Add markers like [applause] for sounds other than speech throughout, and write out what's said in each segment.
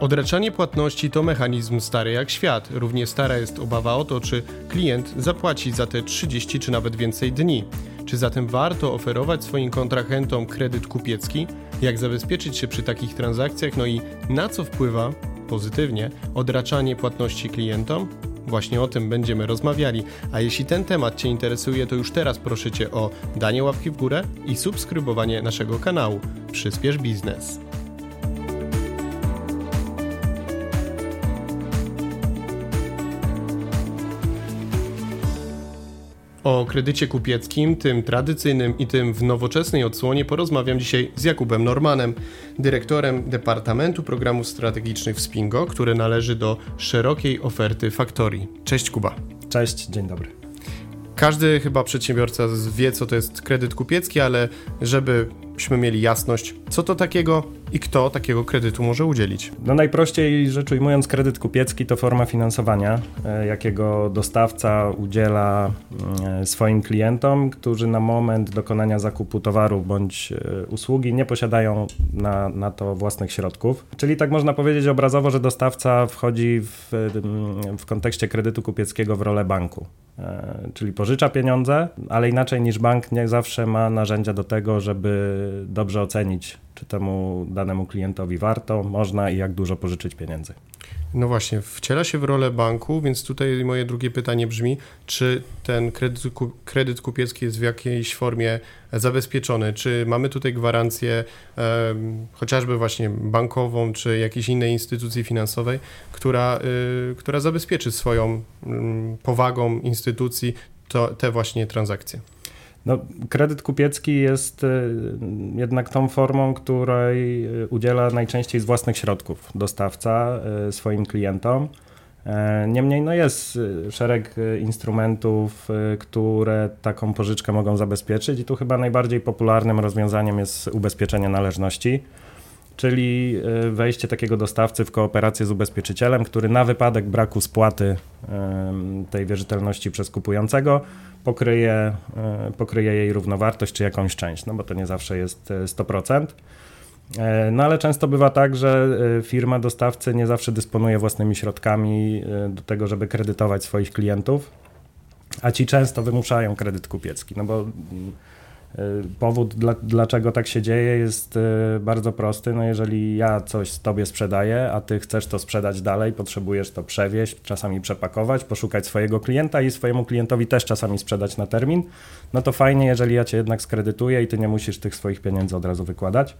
Odraczanie płatności to mechanizm stary jak świat. Równie stara jest obawa o to, czy klient zapłaci za te 30 czy nawet więcej dni. Czy zatem warto oferować swoim kontrahentom kredyt kupiecki? Jak zabezpieczyć się przy takich transakcjach? No i na co wpływa pozytywnie odraczanie płatności klientom? Właśnie o tym będziemy rozmawiali. A jeśli ten temat Cię interesuje, to już teraz proszę Cię o danie łapki w górę i subskrybowanie naszego kanału. Przyspiesz biznes. O kredycie kupieckim, tym tradycyjnym i tym w nowoczesnej odsłonie porozmawiam dzisiaj z Jakubem Normanem, dyrektorem Departamentu Programów Strategicznych w Spingo, który należy do szerokiej oferty Faktorii. Cześć Kuba. Cześć, dzień dobry. Każdy chyba przedsiębiorca wie, co to jest kredyt kupiecki, ale żebyśmy mieli jasność, co to takiego i kto takiego kredytu może udzielić. No najprościej rzecz ujmując, kredyt kupiecki to forma finansowania, e, jakiego dostawca udziela e, swoim klientom, którzy na moment dokonania zakupu towaru bądź e, usługi nie posiadają na, na to własnych środków. Czyli tak można powiedzieć obrazowo, że dostawca wchodzi w, w kontekście kredytu kupieckiego w rolę banku. Czyli pożycza pieniądze, ale inaczej niż bank nie zawsze ma narzędzia do tego, żeby dobrze ocenić czy temu danemu klientowi warto, można i jak dużo pożyczyć pieniędzy. No właśnie, wciela się w rolę banku, więc tutaj moje drugie pytanie brzmi, czy ten kredyt, kredyt kupiecki jest w jakiejś formie zabezpieczony? Czy mamy tutaj gwarancję e, chociażby właśnie bankową, czy jakiejś innej instytucji finansowej, która, y, która zabezpieczy swoją y, powagą instytucji to, te właśnie transakcje? No, kredyt kupiecki jest y, jednak tą formą, której y, udziela najczęściej z własnych środków dostawca y, swoim klientom. E, niemniej no jest szereg instrumentów, które taką pożyczkę mogą zabezpieczyć i tu chyba najbardziej popularnym rozwiązaniem jest ubezpieczenie należności, czyli wejście takiego dostawcy w kooperację z ubezpieczycielem, który na wypadek braku spłaty tej wierzytelności przez kupującego pokryje, e, pokryje jej równowartość czy jakąś część, no bo to nie zawsze jest 100%. E, e, no ale często bywa tak, że firma dostawcy nie zawsze dysponuje własnymi środkami do tego, żeby kredytować swoich klientów, a ci często wymuszają kredyt kupiecki, no bo mm, powód, dla, dlaczego tak się dzieje, jest y, bardzo prosty. No jeżeli ja coś tobie sprzedaję, a ty chcesz to sprzedać dalej, potrzebujesz to przewieźć, czasami przepakować, poszukać swojego klienta i swojemu klientowi też czasami sprzedać na termin, no to fajnie, jeżeli ja cię jednak skredytuję i ty nie musisz tych swoich pieniędzy od razu wykładać.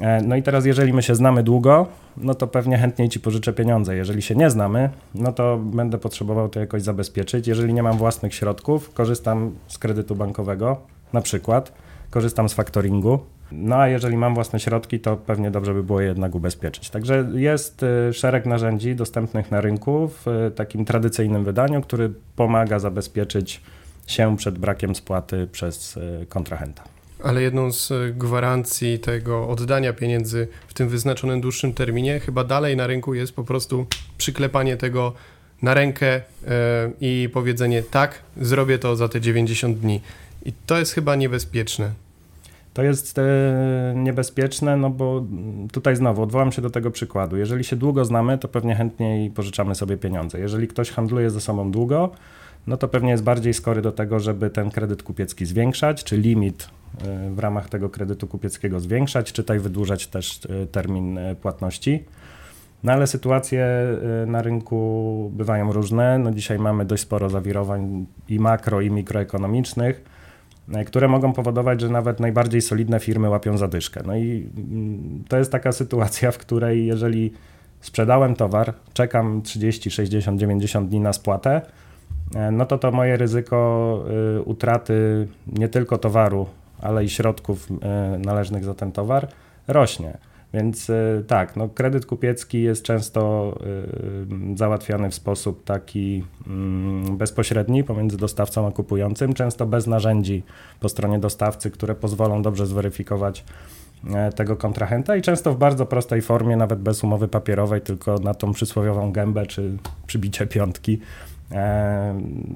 E, no i teraz, jeżeli my się znamy długo, no to pewnie chętniej ci pożyczę pieniądze. Jeżeli się nie znamy, no to będę potrzebował to jakoś zabezpieczyć. Jeżeli nie mam własnych środków, korzystam z kredytu bankowego, na przykład korzystam z faktoringu. No a jeżeli mam własne środki, to pewnie dobrze by było je jednak ubezpieczyć. Także jest y, szereg narzędzi dostępnych na rynku w y, takim tradycyjnym wydaniu, który pomaga zabezpieczyć się przed brakiem spłaty przez y, kontrahenta. Ale jedną z gwarancji tego oddania pieniędzy w tym wyznaczonym dłuższym terminie, chyba dalej na rynku jest po prostu przyklepanie tego na rękę i powiedzenie tak, zrobię to za te 90 dni. I to jest chyba niebezpieczne. To jest e, niebezpieczne, no bo tutaj znowu odwołam się do tego przykładu. Jeżeli się długo znamy, to pewnie chętniej pożyczamy sobie pieniądze. Jeżeli ktoś handluje ze sobą długo, no to pewnie jest bardziej skory do tego, żeby ten kredyt kupiecki zwiększać, czy limit e, w ramach tego kredytu kupieckiego zwiększać, czy tutaj wydłużać też e, termin płatności. No ale sytuacje na rynku bywają różne. No dzisiaj mamy dość sporo zawirowań i makro, i mikroekonomicznych które mogą powodować, że nawet najbardziej solidne firmy łapią zadyszkę. No i mm, to jest taka sytuacja, w której jeżeli sprzedałem towar, czekam 30, 60, 90 dni na spłatę, e, no to to moje ryzyko y, utraty nie tylko towaru, ale i środków należnych za ten towar rośnie. Więc y, tak, no kredyt kupiecki jest często y, załatwiany w sposób taki mm, bezpośredni pomiędzy dostawcą a kupującym, często bez narzędzi po stronie dostawcy, które pozwolą dobrze zweryfikować e, tego kontrahenta i często w bardzo prostej formie, nawet bez umowy papierowej, tylko na tą przysłowiową gębę czy przybicie piątki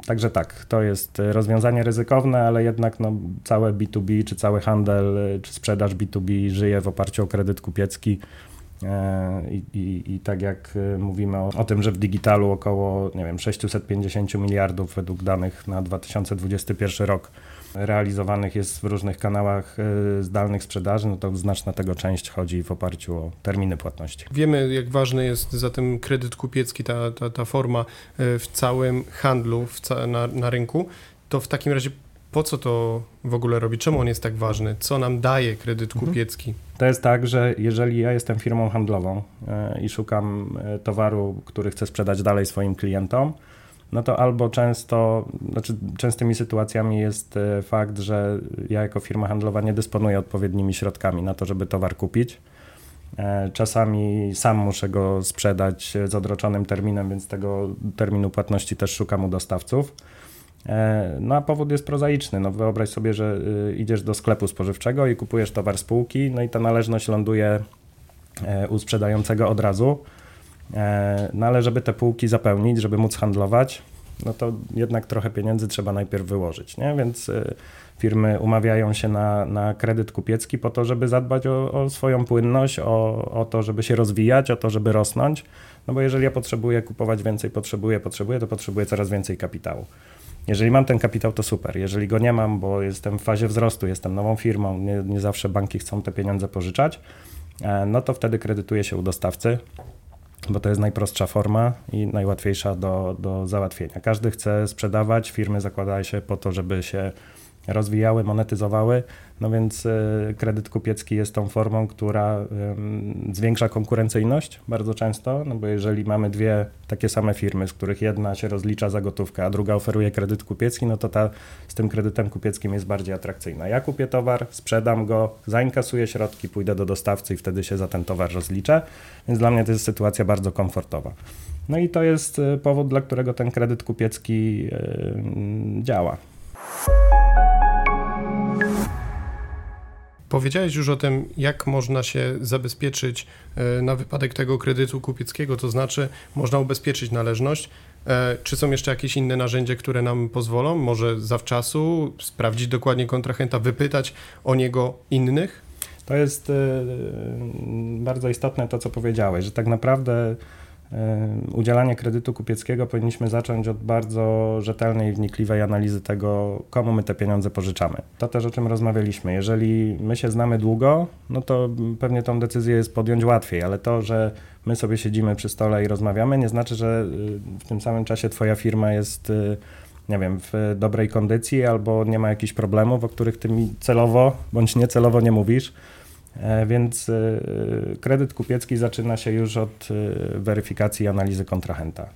Także tak, to jest rozwiązanie ryzykowne, ale jednak no, całe B2B, czy cały handel, czy sprzedaż B2B żyje w oparciu o kredyt kupiecki. I, i, I, tak jak mówimy o, o, tym, że w digitalu około nie wiem, 650 miliardów według danych na 2021 rok realizowanych jest w różnych kanałach e, zdalnych sprzedaży, no to znaczna tego część chodzi w oparciu o terminy płatności. Wiemy, jak ważny jest zatem kredyt kupiecki, ta, ta, ta forma e, w całym handlu w ca na, na rynku. To w takim razie po co to w ogóle robi? Czemu on jest tak ważny? Co nam daje kredyt mhm. kupiecki? To jest tak, że jeżeli ja jestem firmą handlową e, i szukam towaru, który chcę sprzedać dalej swoim klientom, no to albo często, znaczy częstymi sytuacjami jest e, fakt, że ja jako firma handlowa nie dysponuję odpowiednimi środkami na to, żeby towar kupić. E, czasami sam muszę go sprzedać z odroczonym terminem, więc tego terminu płatności też szukam u dostawców. E, no a powód jest prozaiczny. No wyobraź sobie, że idziesz do sklepu spożywczego i kupujesz towar z półki, no i ta należność ląduje u sprzedającego od razu. E, no ale żeby te półki zapełnić, żeby móc handlować, no to jednak trochę pieniędzy trzeba najpierw wyłożyć, nie? Więc e, firmy umawiają się na, na kredyt kupiecki po to, żeby zadbać o, o swoją płynność, o, o to, żeby się rozwijać, o to, żeby rosnąć, no bo jeżeli ja potrzebuję kupować więcej, potrzebuję, potrzebuję, to potrzebuję coraz więcej kapitału. Jeżeli mam ten kapitał, to super. Jeżeli go nie mam, bo jestem w fazie wzrostu, jestem nową firmą, nie, nie zawsze banki chcą te pieniądze pożyczać, e, no to wtedy kredytuje się u dostawcy bo to jest najprostsza forma i najłatwiejsza do, do załatwienia. Każdy chce sprzedawać, firmy zakładają się po to, żeby się rozwijały, monetyzowały, no więc e, kredyt kupiecki jest tą formą, która zwiększa konkurencyjność bardzo często, no bo jeżeli mamy dwie takie same firmy, z których jedna się rozlicza za gotówkę, a druga oferuje kredyt kupiecki, no to ta z tym kredytem kupieckim jest bardziej atrakcyjna. Ja kupię towar, sprzedam go, zainkasuję środki, pójdę do dostawcy i wtedy się za ten towar rozliczę, więc dla mnie to jest sytuacja bardzo komfortowa. No i to jest e, powód, dla którego ten kredyt kupiecki działa. Powiedziałeś już o tym, jak można się zabezpieczyć e, na wypadek tego kredytu kupieckiego, to znaczy można ubezpieczyć należność. E, czy są jeszcze jakieś inne narzędzia, które nam pozwolą? Może zawczasu sprawdzić dokładnie kontrahenta, wypytać o niego innych? To jest e, bardzo istotne to, co powiedziałeś, że tak naprawdę udzielanie kredytu kupieckiego powinniśmy zacząć od bardzo rzetelnej i wnikliwej analizy tego, komu my te pieniądze pożyczamy. To też o czym rozmawialiśmy. Jeżeli my się znamy długo, no to pewnie tą decyzję jest podjąć łatwiej, ale to, że my sobie siedzimy przy stole i rozmawiamy, nie znaczy, że y, w tym samym czasie Twoja firma jest y, nie wiem, w dobrej kondycji albo nie ma jakichś problemów, o których ty mi celowo bądź niecelowo nie mówisz. E, więc e, kredyt kupiecki zaczyna się już od e, weryfikacji i analizy kontrahenta.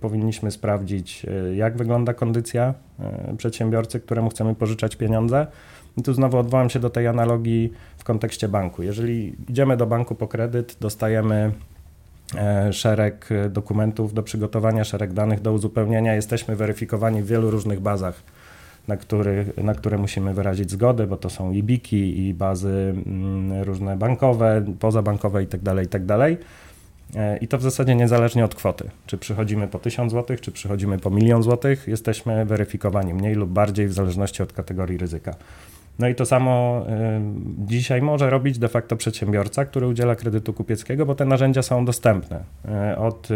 Powinniśmy sprawdzić, jak wygląda kondycja przedsiębiorcy, któremu chcemy pożyczać pieniądze. I tu znowu odwołam się do tej analogii w kontekście banku. Jeżeli idziemy do banku po kredyt, dostajemy szereg dokumentów do przygotowania, szereg danych do uzupełnienia, jesteśmy weryfikowani w wielu różnych bazach na, na które musimy wyrazić zgodę, bo to są i BIKI, i bazy mm, różne bankowe, pozabankowe itd., tak itd. Tak e, I to w zasadzie niezależnie od kwoty. Czy przychodzimy po 1000 zł, czy przychodzimy po milion złotych, jesteśmy weryfikowani mniej lub bardziej w zależności od kategorii ryzyka. No i to samo y, dzisiaj może robić de facto przedsiębiorca, który udziela kredytu kupieckiego, bo te narzędzia są dostępne y, od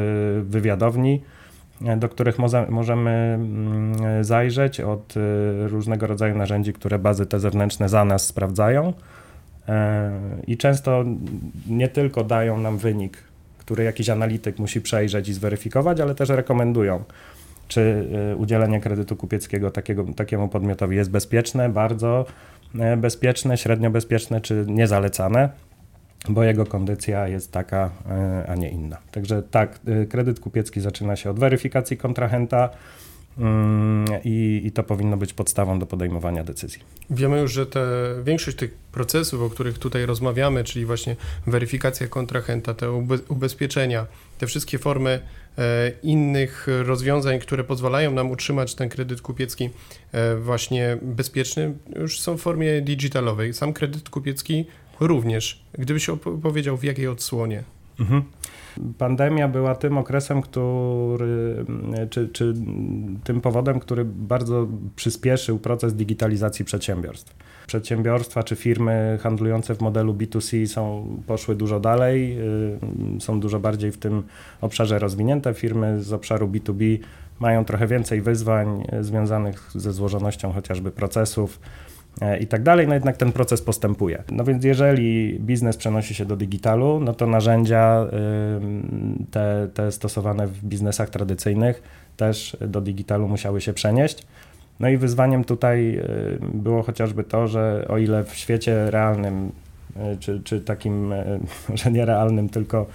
wywiadowni, do których możemy mm, zajrzeć od y, różnego rodzaju narzędzi, które bazy te zewnętrzne za nas sprawdzają. E, I często nie tylko dają nam wynik, który jakiś analityk musi przejrzeć i zweryfikować, ale też rekomendują, czy y, udzielenie kredytu kupieckiego takiego, takiemu podmiotowi jest bezpieczne, bardzo e, bezpieczne, średnio bezpieczne, czy niezalecane bo jego kondycja jest taka, e, a nie inna. Także tak, e, kredyt kupiecki zaczyna się od weryfikacji kontrahenta. Mm, I, I, to powinno być podstawą do podejmowania decyzji. Wiemy już, że te, większość tych procesów, o których tutaj rozmawiamy, czyli właśnie weryfikacja kontrahenta, te ubezpieczenia, te wszystkie formy e, innych rozwiązań, które pozwalają nam utrzymać ten kredyt kupiecki e, właśnie bezpieczny, już są w formie digitalowej. Sam kredyt kupiecki również. Gdybyś opowiedział w jakiej odsłonie? Mhm. Pandemia była tym okresem, który, czy, czy tym powodem, który bardzo przyspieszył proces digitalizacji przedsiębiorstw. Przedsiębiorstwa czy firmy handlujące w modelu B2C są, poszły dużo dalej, y, są dużo bardziej w tym obszarze rozwinięte. Firmy z obszaru B2B mają trochę więcej wyzwań y, związanych ze złożonością chociażby procesów i tak dalej, no jednak ten proces postępuje. No więc jeżeli biznes przenosi się do digitalu, no to narzędzia te, te stosowane w biznesach tradycyjnych też do digitalu musiały się przenieść. No i wyzwaniem tutaj było chociażby to, że o ile w świecie realnym, y, czy, czy takim, y, [laughs] że nie realnym, tylko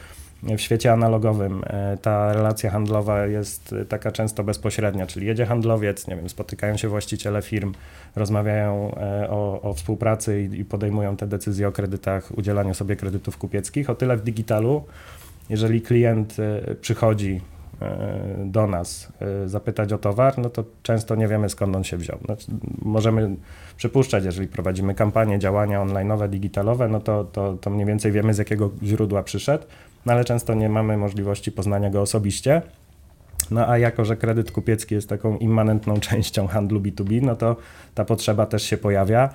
w świecie analogowym ta relacja handlowa jest taka często bezpośrednia, czyli jedzie handlowiec, nie wiem, spotykają się właściciele firm, rozmawiają e, o, o współpracy i, podejmują te decyzje o kredytach, udzielaniu sobie kredytów kupieckich. O tyle w digitalu, jeżeli klient e, przychodzi e, do nas zapytać o towar, no to często nie wiemy skąd on się wziął. Znaczy, możemy przypuszczać, jeżeli prowadzimy kampanie, działania online'owe, digitalowe, no to, to, to mniej więcej wiemy z jakiego źródła przyszedł, no ale często nie mamy możliwości poznania go osobiście. No a jako, że kredyt kupiecki jest taką immanentną [laughs] częścią handlu B2B, no to ta potrzeba też się pojawia.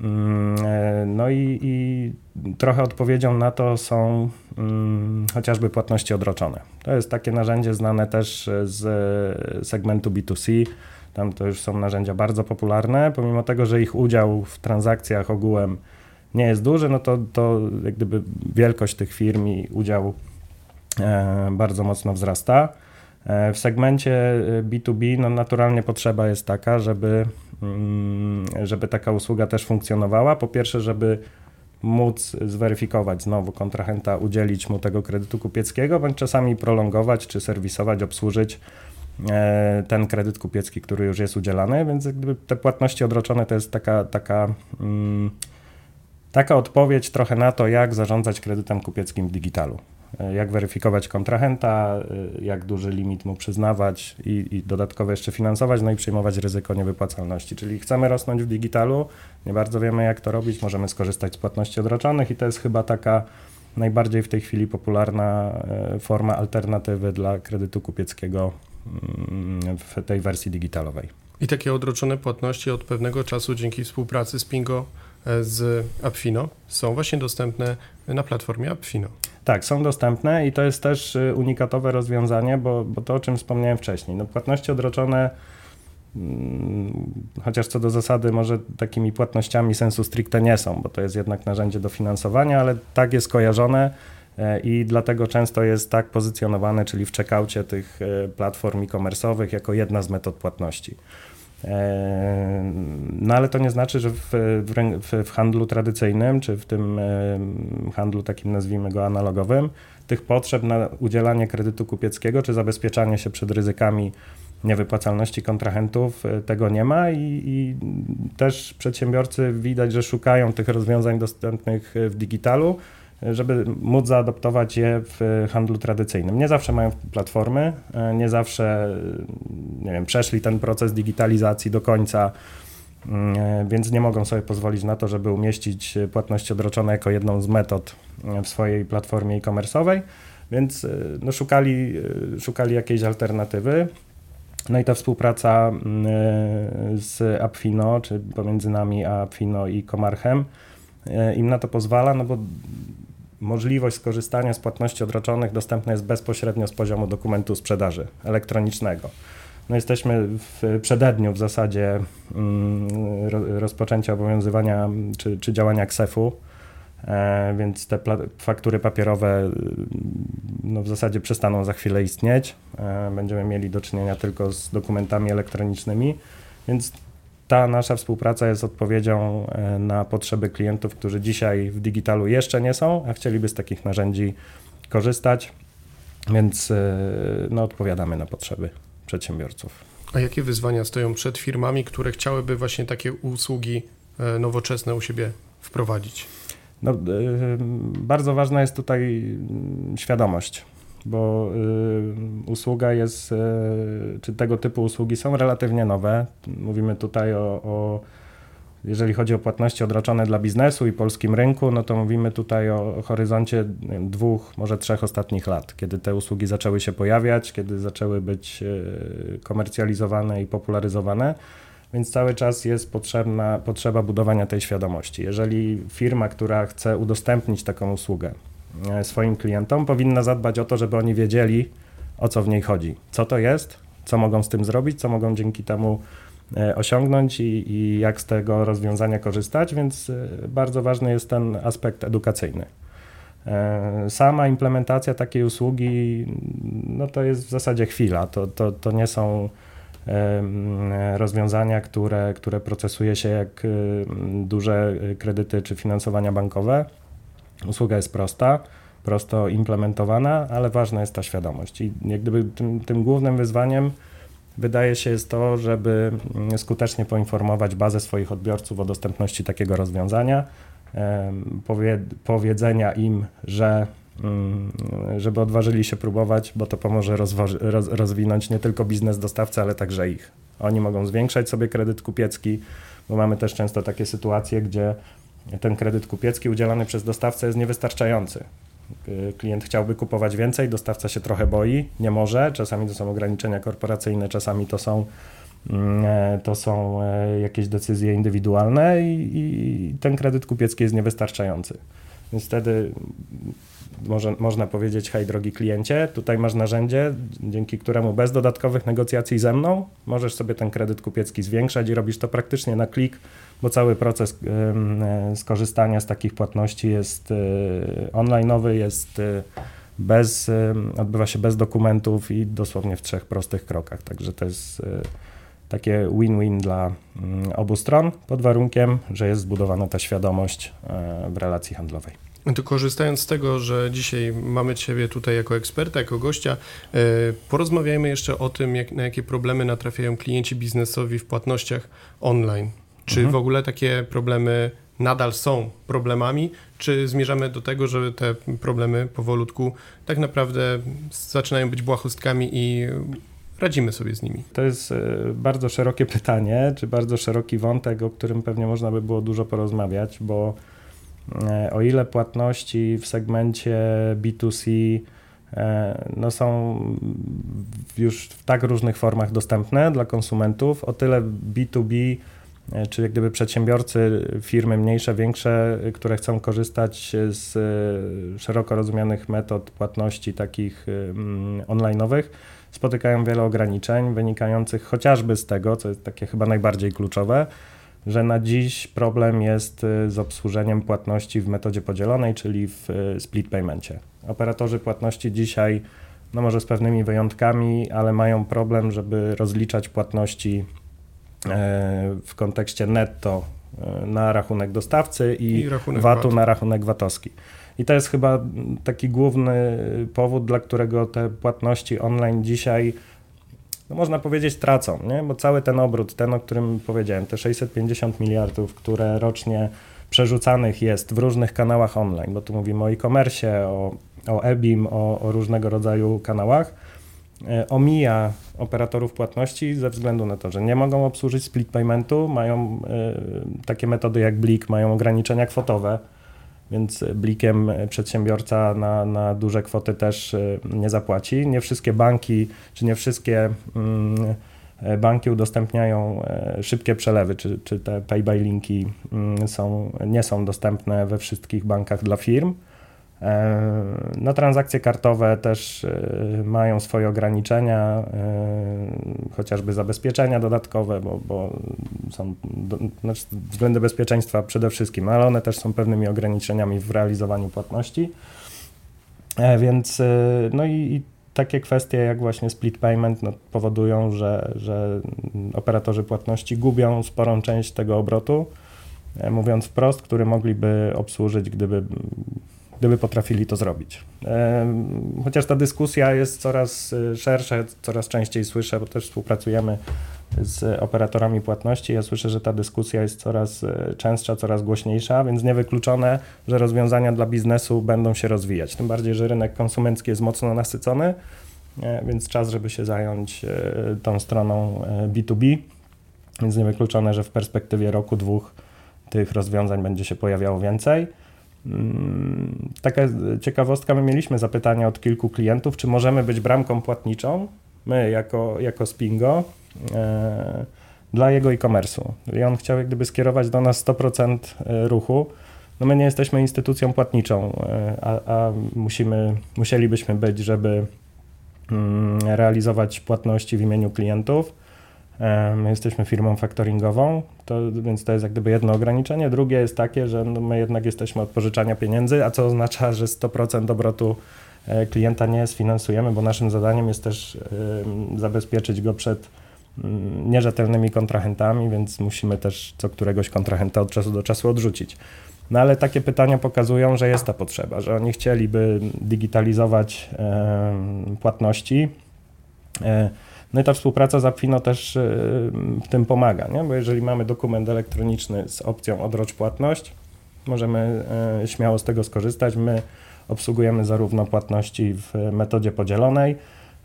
Mm, e, no i, i trochę odpowiedzią na to są mm, chociażby płatności odroczone. To jest takie narzędzie znane też z segmentu B2C. Tam to już są narzędzia bardzo popularne, pomimo tego, że ich udział w transakcjach ogółem nie jest duży, no to, to jak gdyby wielkość tych firm i udział e, bardzo mocno wzrasta. E, w segmencie B2B e, no naturalnie potrzeba jest taka, żeby, mm, żeby taka usługa też funkcjonowała. Po pierwsze, żeby móc zweryfikować znowu kontrahenta, udzielić mu tego kredytu kupieckiego, bądź czasami prolongować czy serwisować, obsłużyć ten kredyt kupiecki, który już jest udzielany, więc te płatności odroczone to jest taka, taka, mm, taka odpowiedź trochę na to, jak zarządzać kredytem kupieckim w digitalu. E, jak weryfikować kontrahenta, e, jak duży limit mu przyznawać i, i, dodatkowo jeszcze finansować, no i przyjmować ryzyko niewypłacalności. Czyli chcemy rosnąć w digitalu, nie bardzo wiemy jak to robić, możemy skorzystać z płatności odroczonych i to jest chyba taka najbardziej w tej chwili popularna e, forma alternatywy dla kredytu kupieckiego mm, w tej wersji digitalowej. I takie odroczone płatności od pewnego czasu dzięki współpracy z Pingo z Appfino są właśnie dostępne na platformie Appfino. Tak, są dostępne i to jest też y, unikatowe rozwiązanie, bo, bo to o czym wspomniałem wcześniej. No, płatności odroczone, hmm, chociaż co do zasady, może takimi płatnościami sensu stricte nie są, bo to jest jednak narzędzie do finansowania, ale tak jest kojarzone e, i dlatego często jest tak pozycjonowane, czyli w checkoutie tych e, platform e-commerce'owych jako jedna z metod płatności. E, no ale to nie znaczy, że w, w, w, handlu tradycyjnym, czy w tym e, handlu takim nazwijmy go analogowym, tych potrzeb na udzielanie kredytu kupieckiego, czy zabezpieczanie się przed ryzykami niewypłacalności kontrahentów, e, tego nie ma i, i też przedsiębiorcy widać, że szukają tych rozwiązań dostępnych w digitalu, żeby móc zaadoptować je w handlu tradycyjnym. Nie zawsze mają platformy, e, nie zawsze nie wiem, przeszli ten proces digitalizacji do końca, mm, e, więc nie mogą sobie pozwolić na to, żeby umieścić płatności odroczone jako jedną z metod e, w swojej platformie e-commerce'owej, więc no, szukali, szukali jakiejś alternatywy. No i ta współpraca mm, z Apfino, czy pomiędzy nami a Apfino i Komarchem, im na to pozwala, no bo możliwość skorzystania z płatności odroczonych dostępna jest bezpośrednio z poziomu dokumentu sprzedaży elektronicznego. No jesteśmy w przededniu w zasadzie mm, rozpoczęcia obowiązywania czy, czy działania KSEF-u, e, więc te faktury papierowe mm, no w zasadzie przestaną za chwilę istnieć. E, będziemy mieli do czynienia tylko z dokumentami elektronicznymi, więc ta nasza współpraca jest odpowiedzią e, na potrzeby klientów, którzy dzisiaj w digitalu jeszcze nie są, a chcieliby z takich narzędzi korzystać, więc e, no, odpowiadamy na potrzeby przedsiębiorców. A jakie wyzwania stoją przed firmami, które chciałyby właśnie takie usługi e, nowoczesne u siebie wprowadzić? No, bardzo ważna jest tutaj świadomość bo y, usługa jest, y, czy tego typu usługi są relatywnie nowe. Mówimy tutaj o, o Jeżeli chodzi o płatności odroczone dla biznesu i polskim rynku, no to mówimy tutaj o horyzoncie dwóch, może trzech ostatnich lat, kiedy te usługi zaczęły się pojawiać, kiedy zaczęły być e, komercjalizowane i popularyzowane. Więc cały czas jest potrzebna, potrzeba budowania tej świadomości. Jeżeli firma, która chce udostępnić taką usługę swoim klientom, powinna zadbać o to, żeby oni wiedzieli, o co w niej chodzi, co to jest, co mogą z tym zrobić, co mogą dzięki temu E, osiągnąć i, i jak z tego rozwiązania korzystać, więc e, bardzo ważny jest ten aspekt edukacyjny. E, sama implementacja takiej usługi, no to jest w zasadzie chwila. To, to, to nie są rozwiązania, które, które procesuje się jak duże kredyty czy finansowania bankowe. Usługa jest prosta, prosto implementowana, ale ważna jest ta świadomość. I jak gdyby tym, tym głównym wyzwaniem wydaje się jest to, żeby mm, skutecznie poinformować bazę swoich odbiorców o dostępności takiego rozwiązania, powie, powiedzenia im, że mm, żeby odważyli się próbować, bo to pomoże roz, rozwinąć nie tylko biznes dostawcy, ale także ich. Oni mogą zwiększać sobie kredyt kupiecki, bo mamy też często takie sytuacje, gdzie ten kredyt kupiecki udzielany przez dostawcę jest niewystarczający. Y, klient chciałby kupować więcej, dostawca się trochę boi, nie może. Czasami to są ograniczenia korporacyjne, czasami to są, mm, e, to są e, jakieś decyzje indywidualne i, i ten kredyt kupiecki jest niewystarczający. Więc wtedy może, można powiedzieć, hej drogi kliencie, tutaj masz narzędzie, dzięki któremu bez dodatkowych negocjacji ze mną możesz sobie ten kredyt kupiecki zwiększać i robisz to praktycznie na klik, bo cały proces e, skorzystania z takich płatności jest e, online'owy, jest e, bez, odbywa się bez dokumentów i dosłownie w trzech prostych krokach. Także to jest takie win-win dla mm, obu stron, pod warunkiem, że jest zbudowana ta świadomość w relacji handlowej. To korzystając z tego, że dzisiaj mamy Ciebie tutaj jako eksperta, jako gościa, porozmawiajmy jeszcze o tym, jak, na jakie problemy natrafiają klienci biznesowi w płatnościach online. Czy mhm. w ogóle takie problemy nadal są problemami, czy zmierzamy do tego, że te problemy powolutku tak naprawdę zaczynają być błahostkami i radzimy sobie z nimi? To jest e, bardzo szerokie pytanie, czy bardzo szeroki wątek, o którym pewnie można by było dużo porozmawiać, bo E, o ile płatności w segmencie B2C e, no są już w tak różnych formach dostępne dla konsumentów, o tyle B2B, e, czyli jak gdyby przedsiębiorcy, firmy mniejsze, większe, które chcą korzystać z szeroko rozumianych metod płatności takich mm, online'owych, spotykają wiele ograniczeń wynikających chociażby z tego, co jest takie chyba najbardziej kluczowe, że na dziś problem jest z obsłużeniem płatności w metodzie podzielonej, czyli w split paymentie. Operatorzy płatności dzisiaj, no może z pewnymi wyjątkami, ale mają problem, żeby rozliczać płatności e, w kontekście netto e, na rachunek dostawcy i, I VAT-u VAT. na rachunek VAT-owski. I to jest chyba taki główny powód, dla którego te płatności online dzisiaj no można powiedzieć, tracą, nie? bo cały ten obrót, ten, o którym powiedziałem, te 650 miliardów, które rocznie przerzucanych jest w różnych kanałach online, bo tu mówimy o e-commerce, o, o e-BIM, o, o różnego rodzaju kanałach, e, omija operatorów płatności ze względu na to, że nie mogą obsłużyć split paymentu, mają y, takie metody jak Blik, mają ograniczenia kwotowe, więc blikiem przedsiębiorca na, na duże kwoty też y, nie zapłaci. Nie wszystkie banki, czy nie wszystkie mm, banki udostępniają e, szybkie przelewy, czy, czy te pay by linki mm, są, nie są dostępne we wszystkich bankach dla firm. E, no, transakcje kartowe też e, mają swoje ograniczenia, e, chociażby zabezpieczenia dodatkowe, bo, bo są znaczy względy bezpieczeństwa przede wszystkim, ale one też są pewnymi ograniczeniami w realizowaniu płatności. Więc no i, i takie kwestie jak właśnie split payment no, powodują, że, że operatorzy płatności gubią sporą część tego obrotu, mówiąc wprost, który mogliby obsłużyć, gdyby gdyby potrafili to zrobić. Chociaż ta dyskusja jest coraz y, szersza, coraz częściej słyszę, bo też współpracujemy z operatorami płatności. Ja słyszę, że ta dyskusja jest coraz y, częstsza, coraz głośniejsza, więc niewykluczone, że rozwiązania dla biznesu będą się rozwijać. Tym bardziej, że rynek konsumencki jest mocno nasycony, e, więc czas, żeby się zająć e, tą stroną B2B. E, więc niewykluczone, że w perspektywie roku, dwóch tych rozwiązań będzie się pojawiało więcej. Mm, taka ciekawostka, my mieliśmy zapytania od kilku klientów, czy możemy być bramką płatniczą, my jako, jako Spingo, e, dla jego e-commerce'u. I on chciał jak gdyby skierować do nas 100% e, ruchu. No my nie jesteśmy instytucją płatniczą, e, a, a musimy, musielibyśmy być, żeby mm, realizować płatności w imieniu klientów. E, my jesteśmy firmą faktoringową, to, więc to jest jak gdyby jedno ograniczenie. Drugie jest takie, że no my jednak jesteśmy od pożyczania pieniędzy, a co oznacza, że 100% obrotu klienta nie sfinansujemy, bo naszym zadaniem jest też zabezpieczyć go przed Mm, nierzetelnymi kontrahentami, więc musimy też co któregoś kontrahenta od czasu do czasu odrzucić. No ale takie pytania pokazują, że jest ta potrzeba, że oni chcieliby digitalizować e, płatności. No i ta współpraca z Apfino też e, w tym pomaga, nie? bo jeżeli mamy dokument elektroniczny z opcją odrocz płatność, możemy e, śmiało z tego skorzystać. My obsługujemy zarówno płatności w metodzie podzielonej,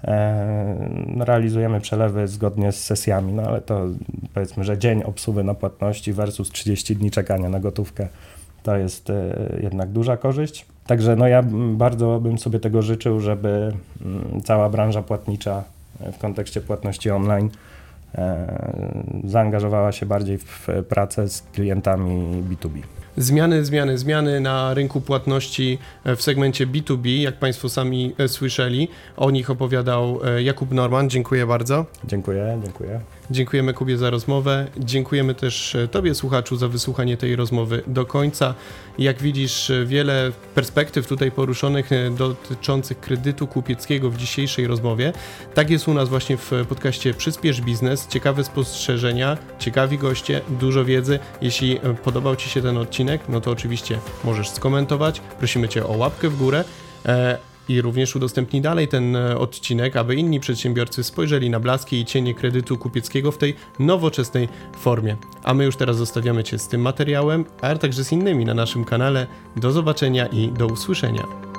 E, realizujemy przelewy zgodnie z sesjami, no ale to powiedzmy, że dzień obsługi na płatności versus 30 dni czekania na gotówkę to jest jednak duża korzyść. Także no ja bardzo bym sobie tego życzył, żeby mm, cała branża płatnicza w kontekście płatności online zaangażowała się bardziej w pracę z klientami B2B. Zmiany, zmiany, zmiany na rynku płatności w segmencie B2B, jak Państwo sami słyszeli. O nich opowiadał Jakub Norman. Dziękuję bardzo. Dziękuję, dziękuję. Dziękujemy Kubie za rozmowę. Dziękujemy też e, Tobie, słuchaczu, za wysłuchanie tej rozmowy do końca. Jak widzisz, e, wiele perspektyw tutaj poruszonych e, dotyczących kredytu kupieckiego w dzisiejszej rozmowie. Tak jest u nas właśnie w podcaście Przyspiesz Biznes. Ciekawe spostrzeżenia, ciekawi goście, dużo wiedzy. Jeśli podobał Ci się ten odcinek, no to oczywiście możesz skomentować. Prosimy Cię o łapkę w górę i również udostępnij dalej ten e, odcinek, aby inni przedsiębiorcy spojrzeli na blaski i cienie kredytu kupieckiego w tej nowoczesnej formie. A my już teraz zostawiamy Cię z tym materiałem, a także z innymi na naszym kanale. Do zobaczenia i do usłyszenia.